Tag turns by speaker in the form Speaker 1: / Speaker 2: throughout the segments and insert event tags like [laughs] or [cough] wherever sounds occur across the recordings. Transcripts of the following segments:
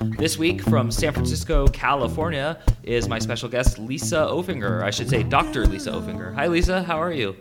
Speaker 1: This week from San Francisco, California, is my special guest, Lisa Oefinger. I should say, Dr. Lisa Oefinger. Hi, Lisa. How are you?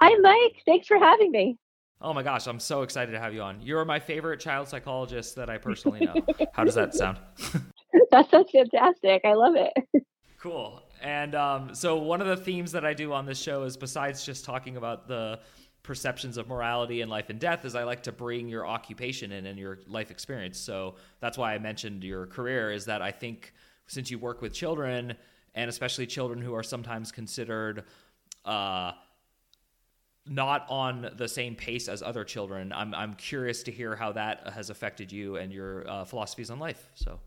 Speaker 2: Hi, Mike. Thanks for having me.
Speaker 1: Oh my gosh, I'm so excited to have you on. You're my favorite child psychologist that I personally know. How does that sound? [laughs] [laughs]
Speaker 2: that sounds fantastic. I love it.
Speaker 1: Cool. And um, so, one of the themes that I do on this show is besides just talking about the perceptions of morality and life and death is I like to bring your occupation in and your life experience. So that's why I mentioned your career is that I think since you work with children and especially children who are sometimes considered uh, not on the same pace as other children, I'm I'm curious to hear how that has affected you and your uh, philosophies on life. So.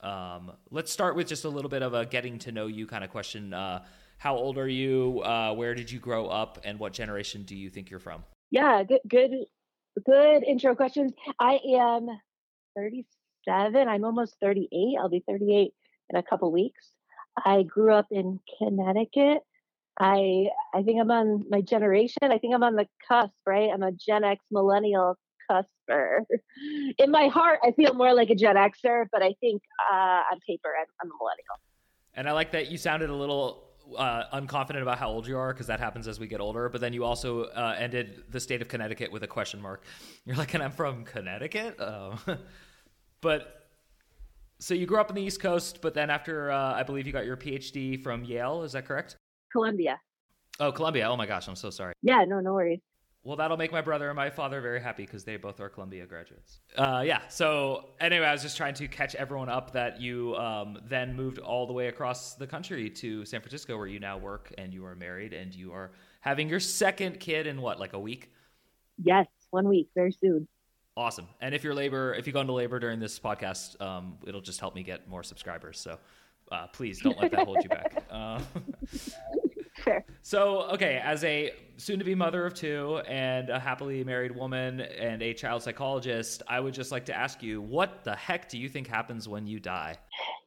Speaker 1: Um, let's start with just a little bit of a getting to know you kind of question. Uh, how old are you? Uh, where did you grow up? And what generation do you think you're from?
Speaker 2: Yeah, good, good, good intro questions. I am 37. I'm almost 38. I'll be 38 in a couple weeks. I grew up in Connecticut. I I think I'm on my generation. I think I'm on the cusp, right? I'm a Gen X millennial cusper. In my heart, I feel more like a Gen Xer, but I think uh, on paper, I'm, I'm a millennial.
Speaker 1: And I like that you sounded a little uh, unconfident about how old you are because that happens as we get older. But then you also uh, ended the state of Connecticut with a question mark. [laughs] You're like, and I'm from Connecticut. Oh. [laughs] but so you grew up on the East Coast, but then after uh, I believe you got your PhD from Yale. Is that correct?
Speaker 2: Columbia.
Speaker 1: Oh, Columbia. Oh my gosh, I'm so sorry.
Speaker 2: Yeah, no, no worries.
Speaker 1: Well, that'll make my brother and my father very happy because they both are Columbia graduates. Uh, yeah. So anyway, I was just trying to catch everyone up that you um, then moved all the way across the country to San Francisco, where you now work and you are married and you are having your second kid in what, like a week?
Speaker 2: Yes, one week, very soon.
Speaker 1: Awesome. And if you're labor, if you go into labor during this podcast, um, it'll just help me get more subscribers. So uh, please don't let that hold you back. Uh. [laughs] So, okay, as a soon to be mother of two and a happily married woman and a child psychologist, I would just like to ask you what the heck do you think happens when you die?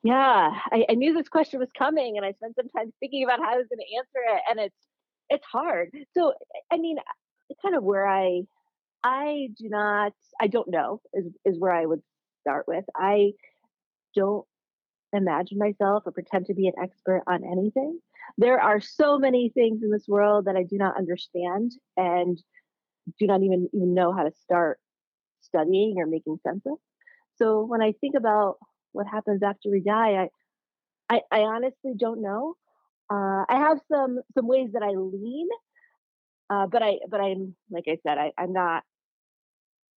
Speaker 2: Yeah, I, I knew this question was coming and I spent some time thinking about how I was going to answer it and it's it's hard. So, I mean, kind of where I I do not I don't know is is where I would start with. I don't imagine myself or pretend to be an expert on anything there are so many things in this world that I do not understand and do not even even know how to start studying or making sense of. So when I think about what happens after we die, I I, I honestly don't know. Uh, I have some some ways that I lean, uh, but I but I'm like I said, I, I'm not.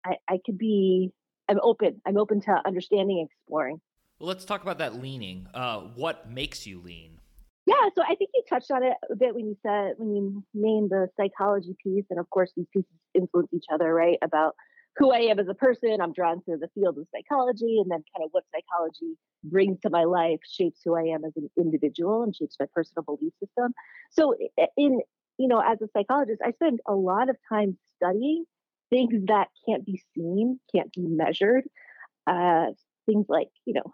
Speaker 2: I I could be. I'm open. I'm open to understanding, and exploring.
Speaker 1: Well, let's talk about that leaning. Uh, what makes you lean?
Speaker 2: Yeah, so I think you touched on it a bit when you said when you named the psychology piece, and of course these pieces influence each other, right? About who I am as a person, I'm drawn to the field of psychology, and then kind of what psychology brings to my life shapes who I am as an individual and shapes my personal belief system. So, in you know, as a psychologist, I spend a lot of time studying things that can't be seen, can't be measured. Uh, things like you know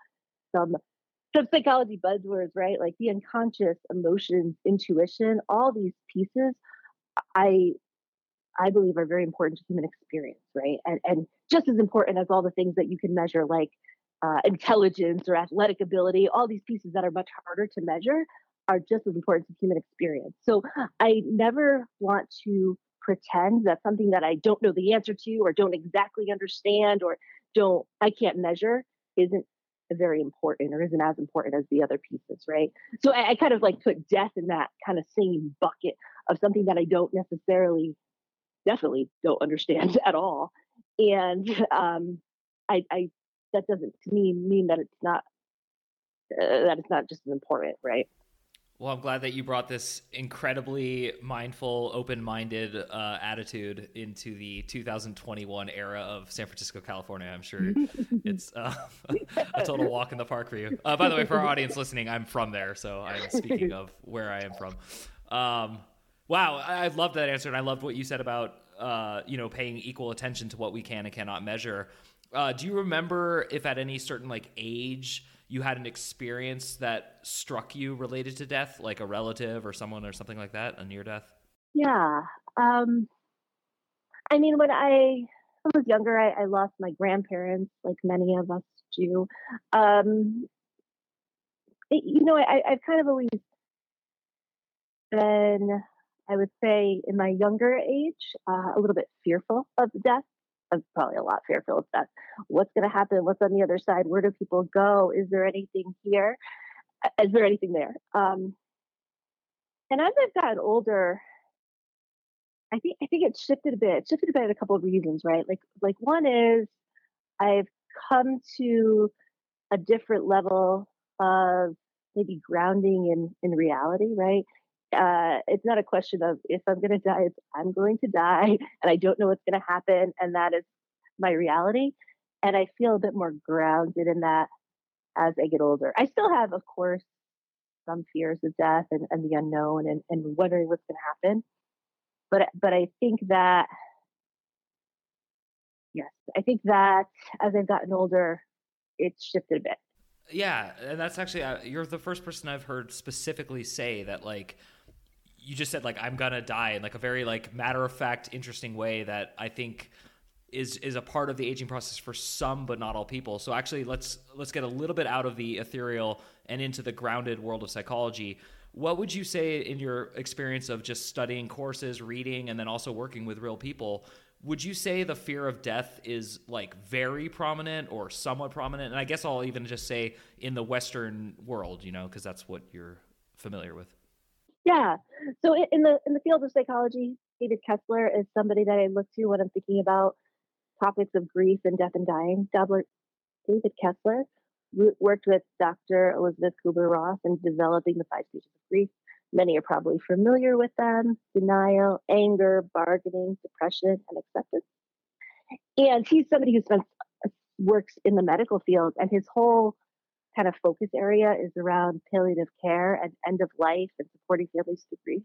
Speaker 2: some some psychology buzzwords, right? Like the unconscious, emotions, intuition, all these pieces, I I believe are very important to human experience, right? And and just as important as all the things that you can measure, like uh, intelligence or athletic ability, all these pieces that are much harder to measure are just as important to human experience. So I never want to pretend that something that I don't know the answer to or don't exactly understand or don't I can't measure isn't very important or isn't as important as the other pieces, right? So I, I, kind of like put death in that kind of same bucket of something that I don't necessarily, definitely don't understand [laughs] at all. And um, I, I that doesn't to me mean that it's not uh, that it's not just as important, right?
Speaker 1: Well, I'm glad that you brought this incredibly mindful, open minded uh, attitude into the 2021 era of San Francisco, California. I'm sure [laughs] it's uh, [laughs] a total walk in the park for you. Uh, by the way, for our audience listening, I'm from there, so I'm speaking of where I am from. Um, Wow, I loved that answer, and I loved what you said about uh, you know paying equal attention to what we can and cannot measure. Uh, do you remember if at any certain like age you had an experience that struck you related to death, like a relative or someone or something like that, a near death?
Speaker 2: Yeah. Um, I mean, when I was younger, I, I lost my grandparents, like many of us do. Um, it, you know, I, I've kind of always been, I would say, in my younger age, uh, a little bit fearful of death. Probably a lot fearful of death. What's going to happen? What's on the other side? Where do people go? Is there anything here? Is there anything there? Um, and as I've gotten older, I think I think it's shifted a bit. It shifted a bit a couple of reasons, right? Like like one is I've come to a different level of maybe grounding in in reality, right? Uh, it's not a question of if I'm going to die, it's I'm going to die, [laughs] and I don't know what's going to happen, and that is my reality. And I feel a bit more grounded in that as I get older. I still have, of course, some fears of death and, and the unknown and, and wondering what's going to happen but but I think that yes, I think that as I've gotten older, it's shifted a bit.
Speaker 1: Yeah, and that's actually uh, you're the first person I've heard specifically say that like you just said like I'm gonna die in like a very like matter of fact, interesting way that I think is is a part of the aging process for some but not all people. So actually let's let's get a little bit out of the ethereal and into the grounded world of psychology. What would you say in your experience of just studying courses, reading, and then also working with real people? Would you say the fear of death is like very prominent or somewhat prominent? And I guess I'll even just say in the Western world, you know, because that's what you're familiar with.
Speaker 2: Yeah. So in the in the field of psychology, David Kessler is somebody that I look to when I'm thinking about topics of grief and death and dying. David Kessler worked with Dr. Elizabeth Kubler Ross in developing the five stages of grief. Many are probably familiar with them denial, anger, bargaining, depression, and acceptance. And he's somebody who uh, works in the medical field, and his whole kind of focus area is around palliative care and end of life and supporting families through grief.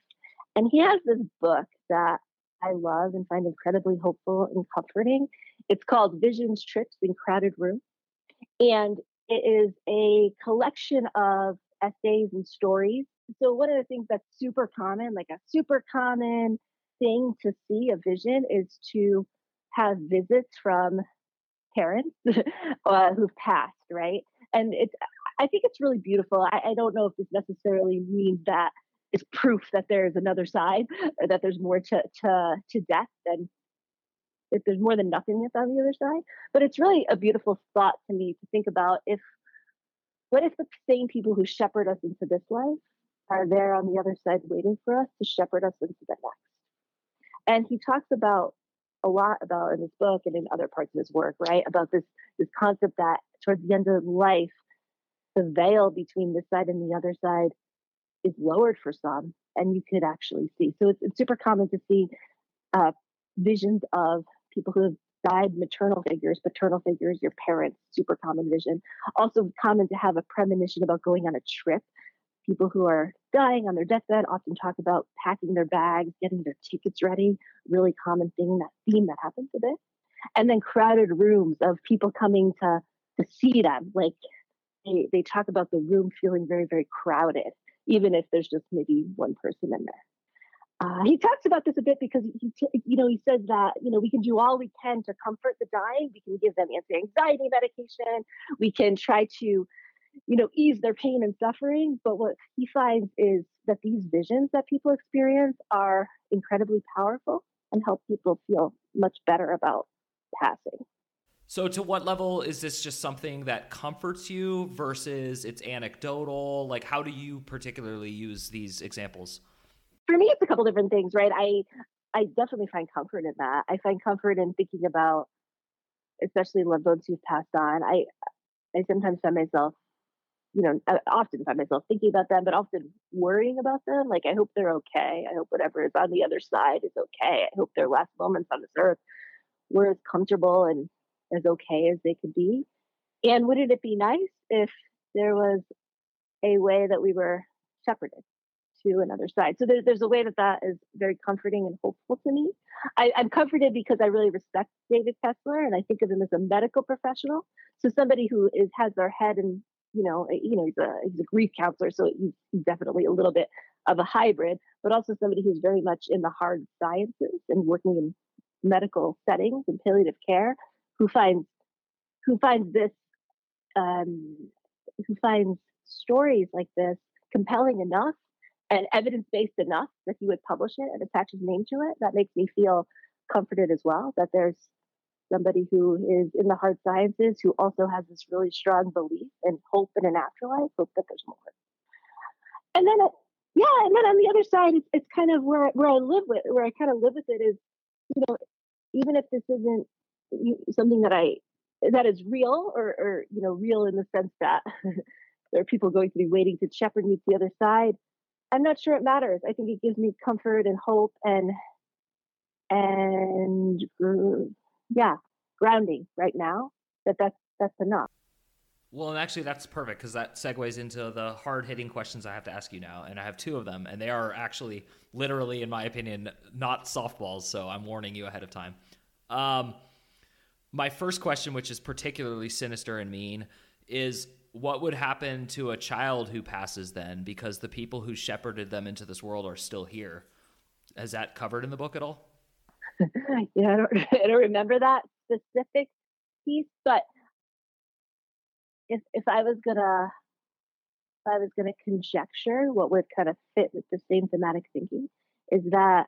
Speaker 2: And he has this book that I love and find incredibly hopeful and comforting. It's called Visions, Trips, and Crowded Rooms. And it is a collection of essays and stories. So, one of the things that's super common, like a super common thing to see a vision, is to have visits from parents [laughs] uh, who've passed, right? And it's, I think it's really beautiful. I, I don't know if this necessarily means that is proof that there's another side or that there's more to to to death than if there's more than nothingness on the other side. But it's really a beautiful thought to me to think about if what if the same people who shepherd us into this life are there on the other side waiting for us to shepherd us into the next? And he talks about a lot about in this book and in other parts of his work, right? About this this concept that towards the end of life, the veil between this side and the other side is lowered for some, and you could actually see. So it's, it's super common to see uh, visions of people who have died maternal figures, paternal figures, your parents, super common vision. Also common to have a premonition about going on a trip. People who are dying on their deathbed often talk about packing their bags, getting their tickets ready. Really common thing that theme that happens a bit. And then crowded rooms of people coming to to see them. Like they, they talk about the room feeling very, very crowded, even if there's just maybe one person in there. Uh, he talks about this a bit because he, you know, he says that you know we can do all we can to comfort the dying. We can give them anti-anxiety medication. We can try to, you know, ease their pain and suffering. But what he finds is that these visions that people experience are incredibly powerful and help people feel much better about passing.
Speaker 1: So, to what level is this just something that comforts you versus it's anecdotal? Like, how do you particularly use these examples?
Speaker 2: for me, it's a couple different things, right? I I definitely find comfort in that. I find comfort in thinking about, especially loved ones who've passed on. I I sometimes find myself, you know, I often find myself thinking about them, but often worrying about them. Like I hope they're okay. I hope whatever is on the other side is okay. I hope their last moments on this earth were as comfortable and as okay as they could be. And wouldn't it be nice if there was a way that we were shepherded to another side. So there, there's a way that that is very comforting and hopeful to me. I, I'm comforted because I really respect David Kessler and I think of him as a medical professional. So somebody who is has their head in, you know, you know, he's a he's a grief counselor, so he's, he's definitely a little bit of a hybrid, but also somebody who's very much in the hard sciences and working in medical settings and palliative care, who finds who finds this um, who finds stories like this compelling enough and evidence based enough that he would publish it and attach his name to it, that makes me feel comforted as well that there's somebody who is in the hard sciences who also has this really strong belief and hope in an afterlife, hope that there's more. And then, uh, yeah, and then on the other side, it's, it's kind of where where I live with, where I kind of live with it is, you know, even if this isn't something that I that is real or, or you know real in the sense that [laughs] there are people going to be waiting to shepherd me to the other side i'm not sure it matters i think it gives me comfort and hope and and yeah grounding right now that that's that's enough
Speaker 1: well, and actually, that's perfect because that segues into the hard hitting questions I have to ask you now. And I have two of them, and they are actually, literally, in my opinion, not softballs. So I'm warning you ahead of time. Um, my first question, which is particularly sinister and mean, is what would happen to a child who passes then because the people who shepherded them into this world are still here? Is that covered in the book at all? [laughs]
Speaker 2: yeah, I don't, [laughs] I don't remember that specific piece, but if if I was gonna if I was gonna conjecture what would kind of fit with the same thematic thinking is that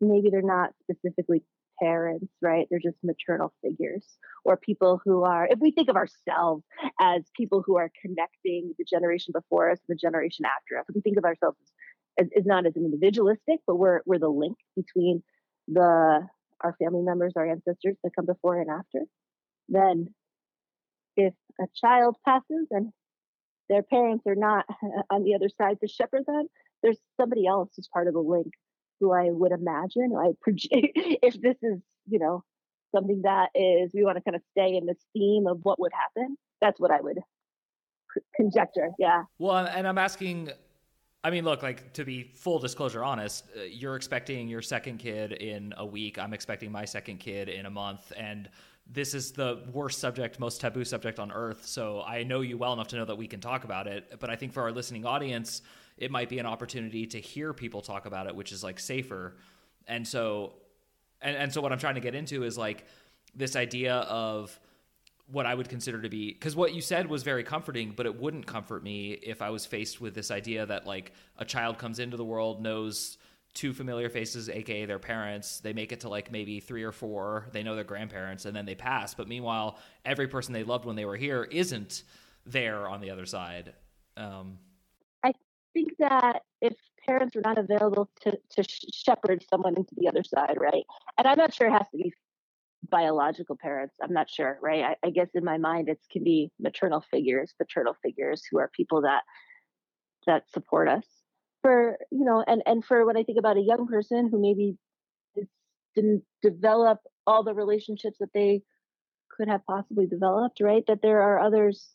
Speaker 2: maybe they're not specifically parents, right? They're just maternal figures or people who are, if we think of ourselves as people who are connecting the generation before us, and the generation after us, if we think of ourselves as, as, not as individualistic, but we're, we're the link between the, our family members, our ancestors that come before and after, then if a child passes and their parents are not [laughs] on the other side to shepherd them, there's somebody else who's part of the link who I would imagine. I [laughs] project if this is, you know, something that is we want to kind of stay in this theme of what would happen. That's what I would conjecture. Yeah.
Speaker 1: Well, and I'm asking. I mean, look, like to be full disclosure honest, uh, you're expecting your second kid in a week. I'm expecting my second kid in a month, and this is the worst subject, most taboo subject on earth. So I know you well enough to know that we can talk about it. But I think for our listening audience, it might be an opportunity to hear people talk about it, which is like safer. And so, and, and so what I'm trying to get into is like this idea of what I would consider to be because what you said was very comforting, but it wouldn't comfort me if I was faced with this idea that like a child comes into the world, knows two familiar faces, aka their parents. They make it to like maybe three or four. They know their grandparents, and then they pass. But meanwhile, every person they loved when they were here isn't there on the other side. Um, I
Speaker 2: think that if parents are not available to, to shepherd someone into the other side, right? And I'm not sure it has to be biological parents. I'm not sure, right? I, I guess in my mind, it can be maternal figures, paternal figures who are people that that support us. For you know, and and for when I think about a young person who maybe didn't develop all the relationships that they could have possibly developed, right? That there are others.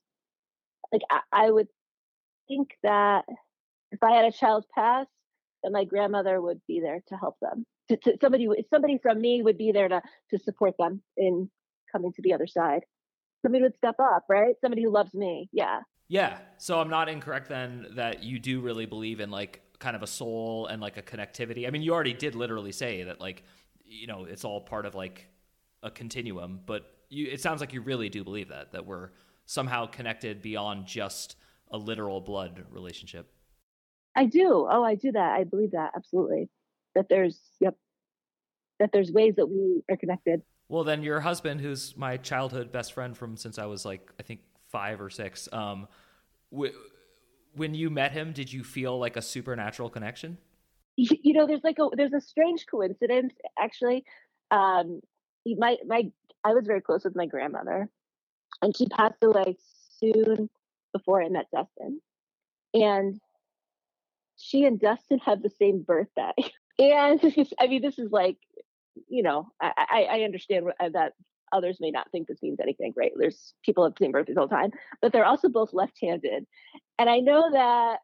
Speaker 2: Like I, I would think that if I had a child pass, that my grandmother would be there to help them. To, to, somebody, somebody from me would be there to to support them in coming to the other side. Somebody would step up, right? Somebody who loves me. Yeah.
Speaker 1: Yeah. So I'm not incorrect then that you do really believe in like kind of a soul and like a connectivity. I mean, you already did literally say that like you know it's all part of like a continuum, but you it sounds like you really do believe that that we're somehow connected beyond just a literal blood relationship.
Speaker 2: I do. Oh, I do that. I believe that absolutely. That there's yep. That there's ways that we are connected.
Speaker 1: Well, then your husband, who's my childhood best friend from since I was like I think five or six, um, w- when you met him, did you feel like a supernatural connection?
Speaker 2: You know, there's like a there's a strange coincidence actually. Um, my my I was very close with my grandmother, and she passed away soon before I met Dustin, and she and Dustin have the same birthday. [laughs] And I mean, this is like, you know, I, I understand uh, that others may not think this means anything, right? There's people have the same birthdays all the time, but they're also both left handed. And I know that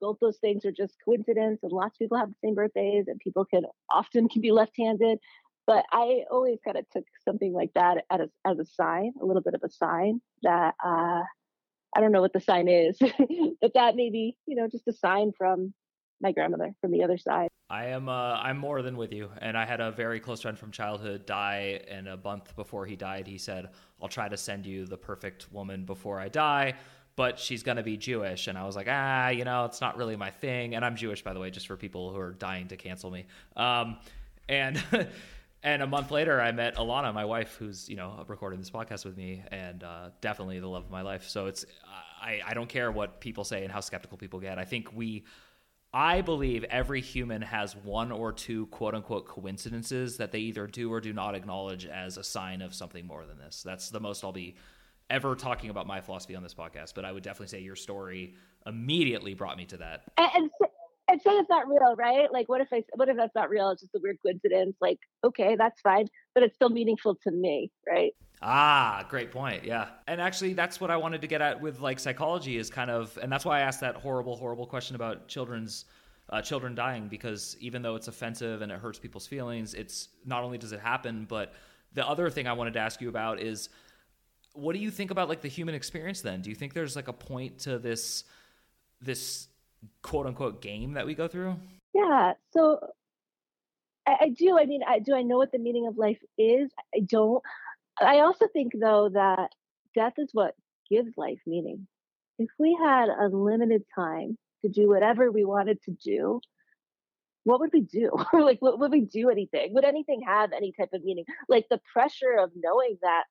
Speaker 2: both those things are just coincidence and lots of people have the same birthdays and people can often can be left-handed but i always kind of took something like that as, as a sign a little bit of a sign that uh, i don't know what the sign is [laughs] but that maybe you know just a sign from my grandmother from the other side
Speaker 1: i am uh, i'm more than with you and i had a very close friend from childhood die and a month before he died he said i'll try to send you the perfect woman before i die but she's to be Jewish. And I was like, ah, you know, it's not really my thing. And I'm Jewish, by the way, just for people who are dying to cancel me. Um, and [laughs] and a month later, I met Alana, my wife, who's you know recording this podcast with me, and uh, definitely the love of my life. So it's I I don't care what people say and how skeptical people get. I think we. I believe every human has one or two quote unquote coincidences that they either do or do not acknowledge as a sign of something more than this. That's the most I'll be ever talking about my philosophy on this podcast, but I would definitely say your story immediately brought me to that.
Speaker 2: And, and, and say it's not real, right? Like, what if I, what if that's not real? It's just a weird coincidence. Like, okay, that's fine, but it's still meaningful to me, right?
Speaker 1: Ah, great point. Yeah. And actually that's what I wanted to get at with like psychology is kind of and that's why I asked that horrible horrible question about children's uh, children dying because even though it's offensive and it hurts people's feelings, it's not only does it happen, but the other thing I wanted to ask you about is what do you think about like the human experience then? Do you think there's like a point to this this quote unquote game that we go through?
Speaker 2: Yeah. So I, I do. I mean, I do. I know what the meaning of life is. I don't. I also think though that death is what gives life meaning. If we had unlimited time to do whatever we wanted to do, what would we do? [laughs] like, what would we do anything? Would anything have any type of meaning? Like the pressure of knowing that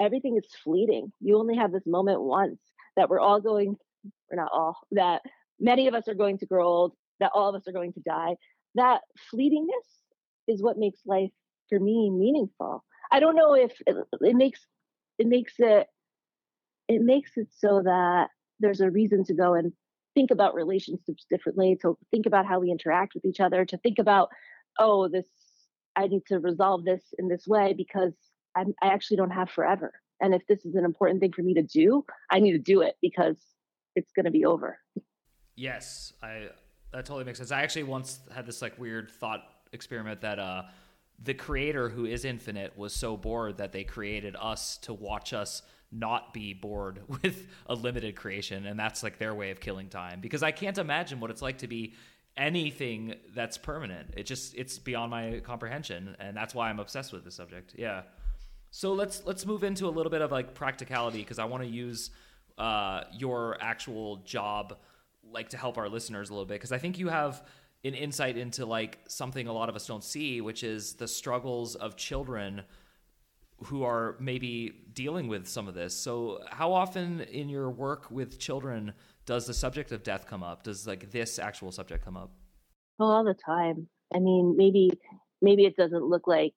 Speaker 2: everything is fleeting. You only have this moment once that we're all going, we're not all, that many of us are going to grow old, that all of us are going to die. That fleetingness is what makes life for me meaningful. I don't know if it, it makes it makes it it makes it so that there's a reason to go and think about relationships differently, to think about how we interact with each other, to think about, oh, this I need to resolve this in this way because I'm, I actually don't have forever. And if this is an important thing for me to do, I need to do it because it's going to be over.
Speaker 1: Yes, I that totally makes sense. I actually once had this like weird thought experiment that uh the creator who is infinite was so bored that they created us to watch us not be bored [laughs] with a limited creation and that's like their way of killing time because I can't imagine what it's like to be anything that's permanent. It just it's beyond my comprehension and that's why I'm obsessed with this subject. Yeah. So let's let's move into a little bit of like practicality because I want to use uh, your actual job like to help our listeners a little bit because I think you have an insight into like something a lot of us don't see, which is the struggles of children who are maybe dealing with some of this. So how often in your work with children does the subject of death come up? Does like this actual subject come up?
Speaker 2: all the time. I mean, maybe maybe it doesn't look like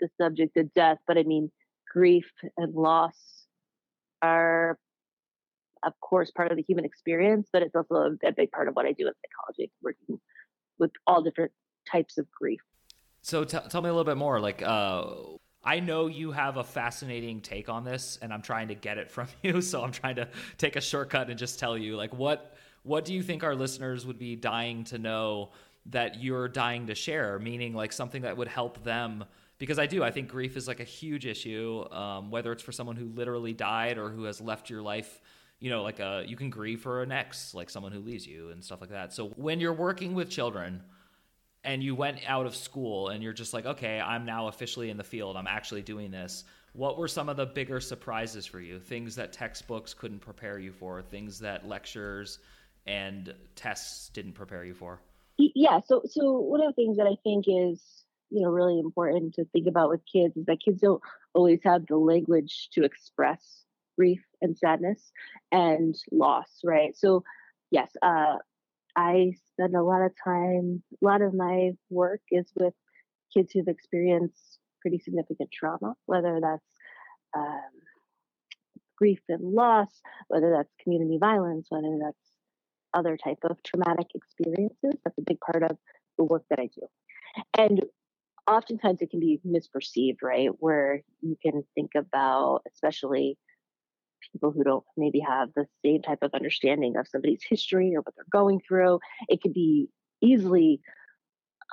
Speaker 2: the subject of death, but I mean, grief and loss are, of course, part of the human experience, but it's also a, a big part of what I do in psychology, working with all different types of grief.
Speaker 1: So t- tell me a little bit more. Like, uh, I know you have a fascinating take on this, and I'm trying to get it from [laughs] you. So I'm trying to take a shortcut and just tell you, like, what what do you think our listeners would be dying to know that you're dying to share? Meaning, like something that would help them because I do. I think grief is like a huge issue, um, whether it's for someone who literally died or who has left your life. You know, like a, you can grieve for an ex, like someone who leaves you and stuff like that. So when you're working with children and you went out of school and you're just like, okay, I'm now officially in the field, I'm actually doing this. What were some of the bigger surprises for you? Things that textbooks couldn't prepare you for, things that lectures and tests didn't prepare you for?
Speaker 2: Yeah. So, so one of the things that I think is you know really important to think about with kids is that kids don't always have the language to express grief and sadness and loss right so yes uh, i spend a lot of time a lot of my work is with kids who've experienced pretty significant trauma whether that's um, grief and loss whether that's community violence whether that's other type of traumatic experiences that's a big part of the work that i do and oftentimes it can be misperceived, right? Where you can think about, especially people who don't maybe have the same type of understanding of somebody's history or what they're going through. It could be easily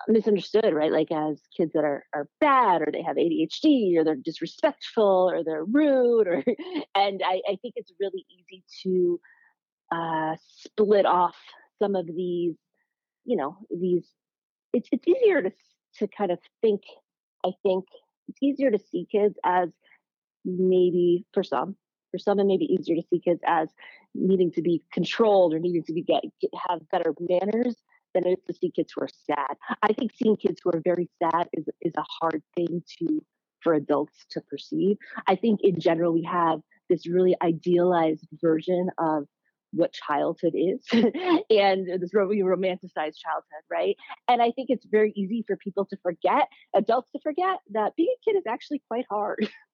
Speaker 2: misunderstood, right? Like as kids that are are bad or they have ADHD or they're disrespectful or they're rude or [laughs] and I, I think it's really easy to uh, split off some of these, you know, these it's it's easier to to kind of think, I think it's easier to see kids as maybe for some for some it may be easier to see kids as needing to be controlled or needing to be get, get have better manners than it is to see kids who are sad. I think seeing kids who are very sad is is a hard thing to for adults to perceive. I think in general we have this really idealized version of what childhood is [laughs] and this really romanticized childhood, right? And I think it's very easy for people to forget, adults to forget that being a kid is actually quite hard. [laughs]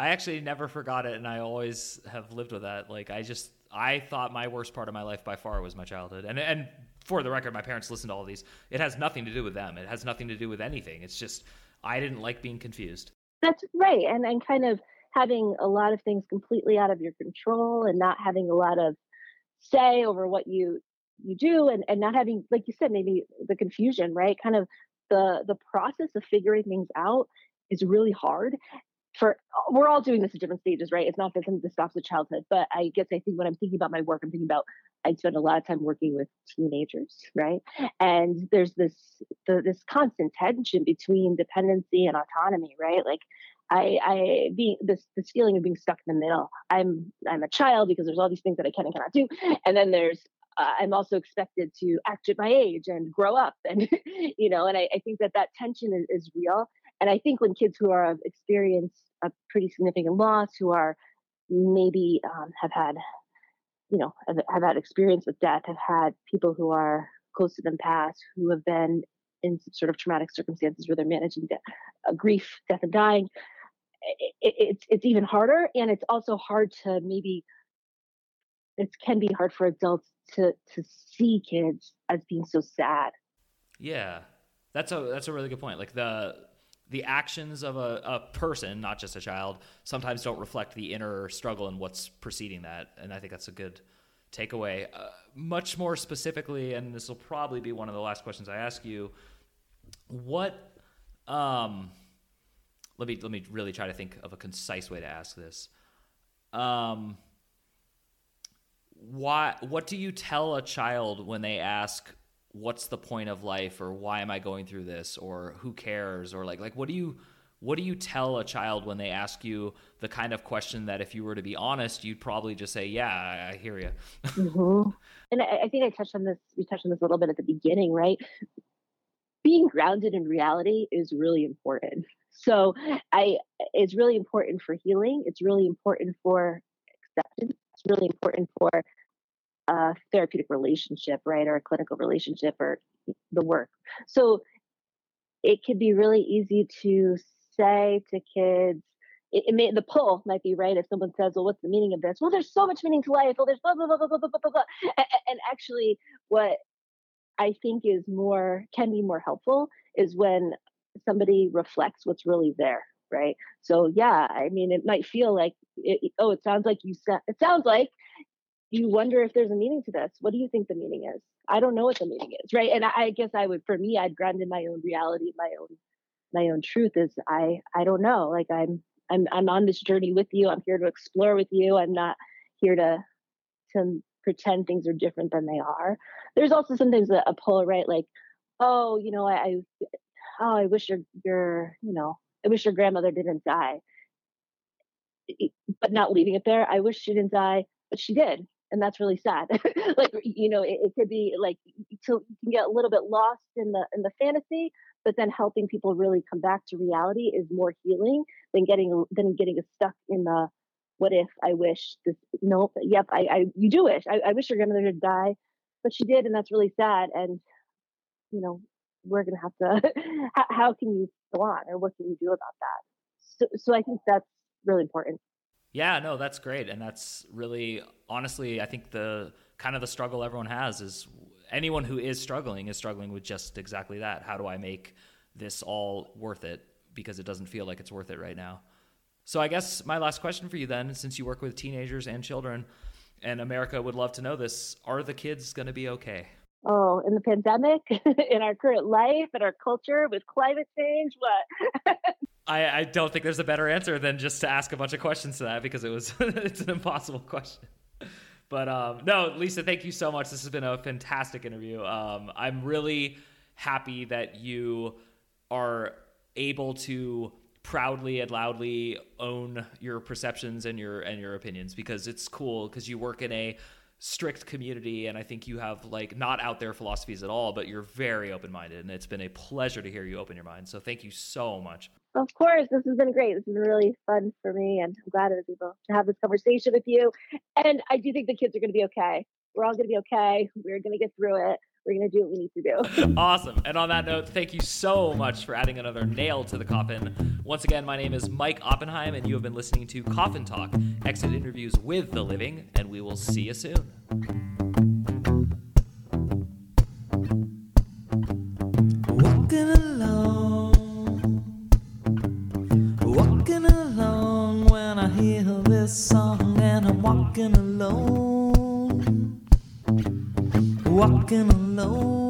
Speaker 1: I actually never forgot it, and I always have lived with that. Like I just, I thought my worst part of my life by far was my childhood, and and for the record, my parents listened to all these. It has nothing to do with them. It has nothing to do with anything. It's just I didn't like being confused.
Speaker 2: That's right, and and kind of having a lot of things completely out of your control, and not having a lot of say over what you you do, and and not having, like you said, maybe the confusion, right? Kind of the the process of figuring things out is really hard for we're all doing this at different stages, right? It's not that something that stops at childhood, but I guess I think when I'm thinking about my work, I'm thinking about I spend a lot of time working with teenagers, right? And there's this the, this constant tension between dependency and autonomy, right? Like I, I being this this feeling of being stuck in the middle. I'm I'm a child because there's all these things that I can and cannot do, and then there's uh, I'm also expected to act at my age and grow up, and [laughs] you know, and I, I think that that tension is, is real. And I think when kids who are experienced a pretty significant loss, who are maybe um, have had, you know, have, have had experience with death, have had people who are close to them pass, who have been in some sort of traumatic circumstances where they're managing de- uh, grief, death, and dying. It, it, it's it's even harder, and it's also hard to maybe. It can be hard for adults to to see kids as being so sad.
Speaker 1: Yeah, that's a that's a really good point. Like the the actions of a, a person, not just a child, sometimes don't reflect the inner struggle and what's preceding that. And I think that's a good takeaway. Uh, much more specifically, and this will probably be one of the last questions I ask you. What, um, let me let me really try to think of a concise way to ask this. Um, why? What do you tell a child when they ask, what's the point of life or why am I going through this or who cares or like like what do you what do you tell a child when they ask you the kind of question that if you were to be honest you'd probably just say yeah I, I hear you
Speaker 2: mm-hmm. and I, I think I touched on this we touched on this a little bit at the beginning right? Being grounded in reality is really important. So I it's really important for healing it's really important for acceptance it's really important for a therapeutic relationship, right, or a clinical relationship or the work. So it could be really easy to say to kids, it, it, may the pull might be right if someone says, "Well, what's the meaning of this?" Well, there's so much meaning to life. Well, there's blah blah blah blah blah blah blah. blah. And, and actually, what I think is more can be more helpful is when somebody reflects what's really there, right? So yeah, I mean, it might feel like, it, oh, it sounds like you said, it sounds like you wonder if there's a meaning to this. What do you think the meaning is? I don't know what the meaning is, right? And I, I guess I would, for me, I'd ground in my own reality, my own, my own truth. Is I, I don't know. Like I'm, I'm, I'm on this journey with you. I'm here to explore with you. I'm not here to, to pretend things are different than they are. There's also sometimes a, a pull, right? Like, oh, you know, I, I, oh, I wish your, your, you know, I wish your grandmother didn't die. But not leaving it there. I wish she didn't die, but she did and that's really sad. [laughs] Like you know it, it, could be like so you can get a little bit lost in the in the fantasy but then helping people really come back to reality is more healing than getting than getting stuck in the what if i wish this nope yep i, I you do wish. I, I wish your grandmother would die but she did and that's really sad and you know we're gonna have to [laughs] how, how can you go on or what can you do about that? So, so i think that's really important.
Speaker 1: Yeah, no, that's great. And that's really, honestly, I think the kind of the struggle everyone has is anyone who is struggling is struggling with just exactly that. How do I make this all worth it? Because it doesn't feel like it's worth it right now. So I guess my last question for you then, since you work with teenagers and children, and America would love to know this: Are the kids going to be okay?
Speaker 2: Oh, in the pandemic, [laughs] in our current life, in our culture, with climate change, what? [laughs]
Speaker 1: I, I don't think there's a better answer than just to ask a bunch of questions to that because it was [laughs] it's an impossible question. But um, no, Lisa, thank you so much. This has been a fantastic interview. Um, I'm really happy that you are able to proudly and loudly own your perceptions and your and your opinions because it's cool because you work in a strict community and I think you have like not out there philosophies at all but you're very open-minded and it's been a pleasure to hear you open your mind so thank you so much
Speaker 2: of course this has been great this has been really fun for me and I'm glad I was able to have this conversation with you and I do think the kids are going to be okay we're all going to be okay we're going to get through it we're going to do what we need to do. [laughs]
Speaker 1: awesome. And on that note, thank you so much for adding another nail to the coffin. Once again, my name is Mike Oppenheim, and you have been listening to Coffin Talk, exit interviews with the living, and we will see you soon. Song, and I'm walking alone. Walking alone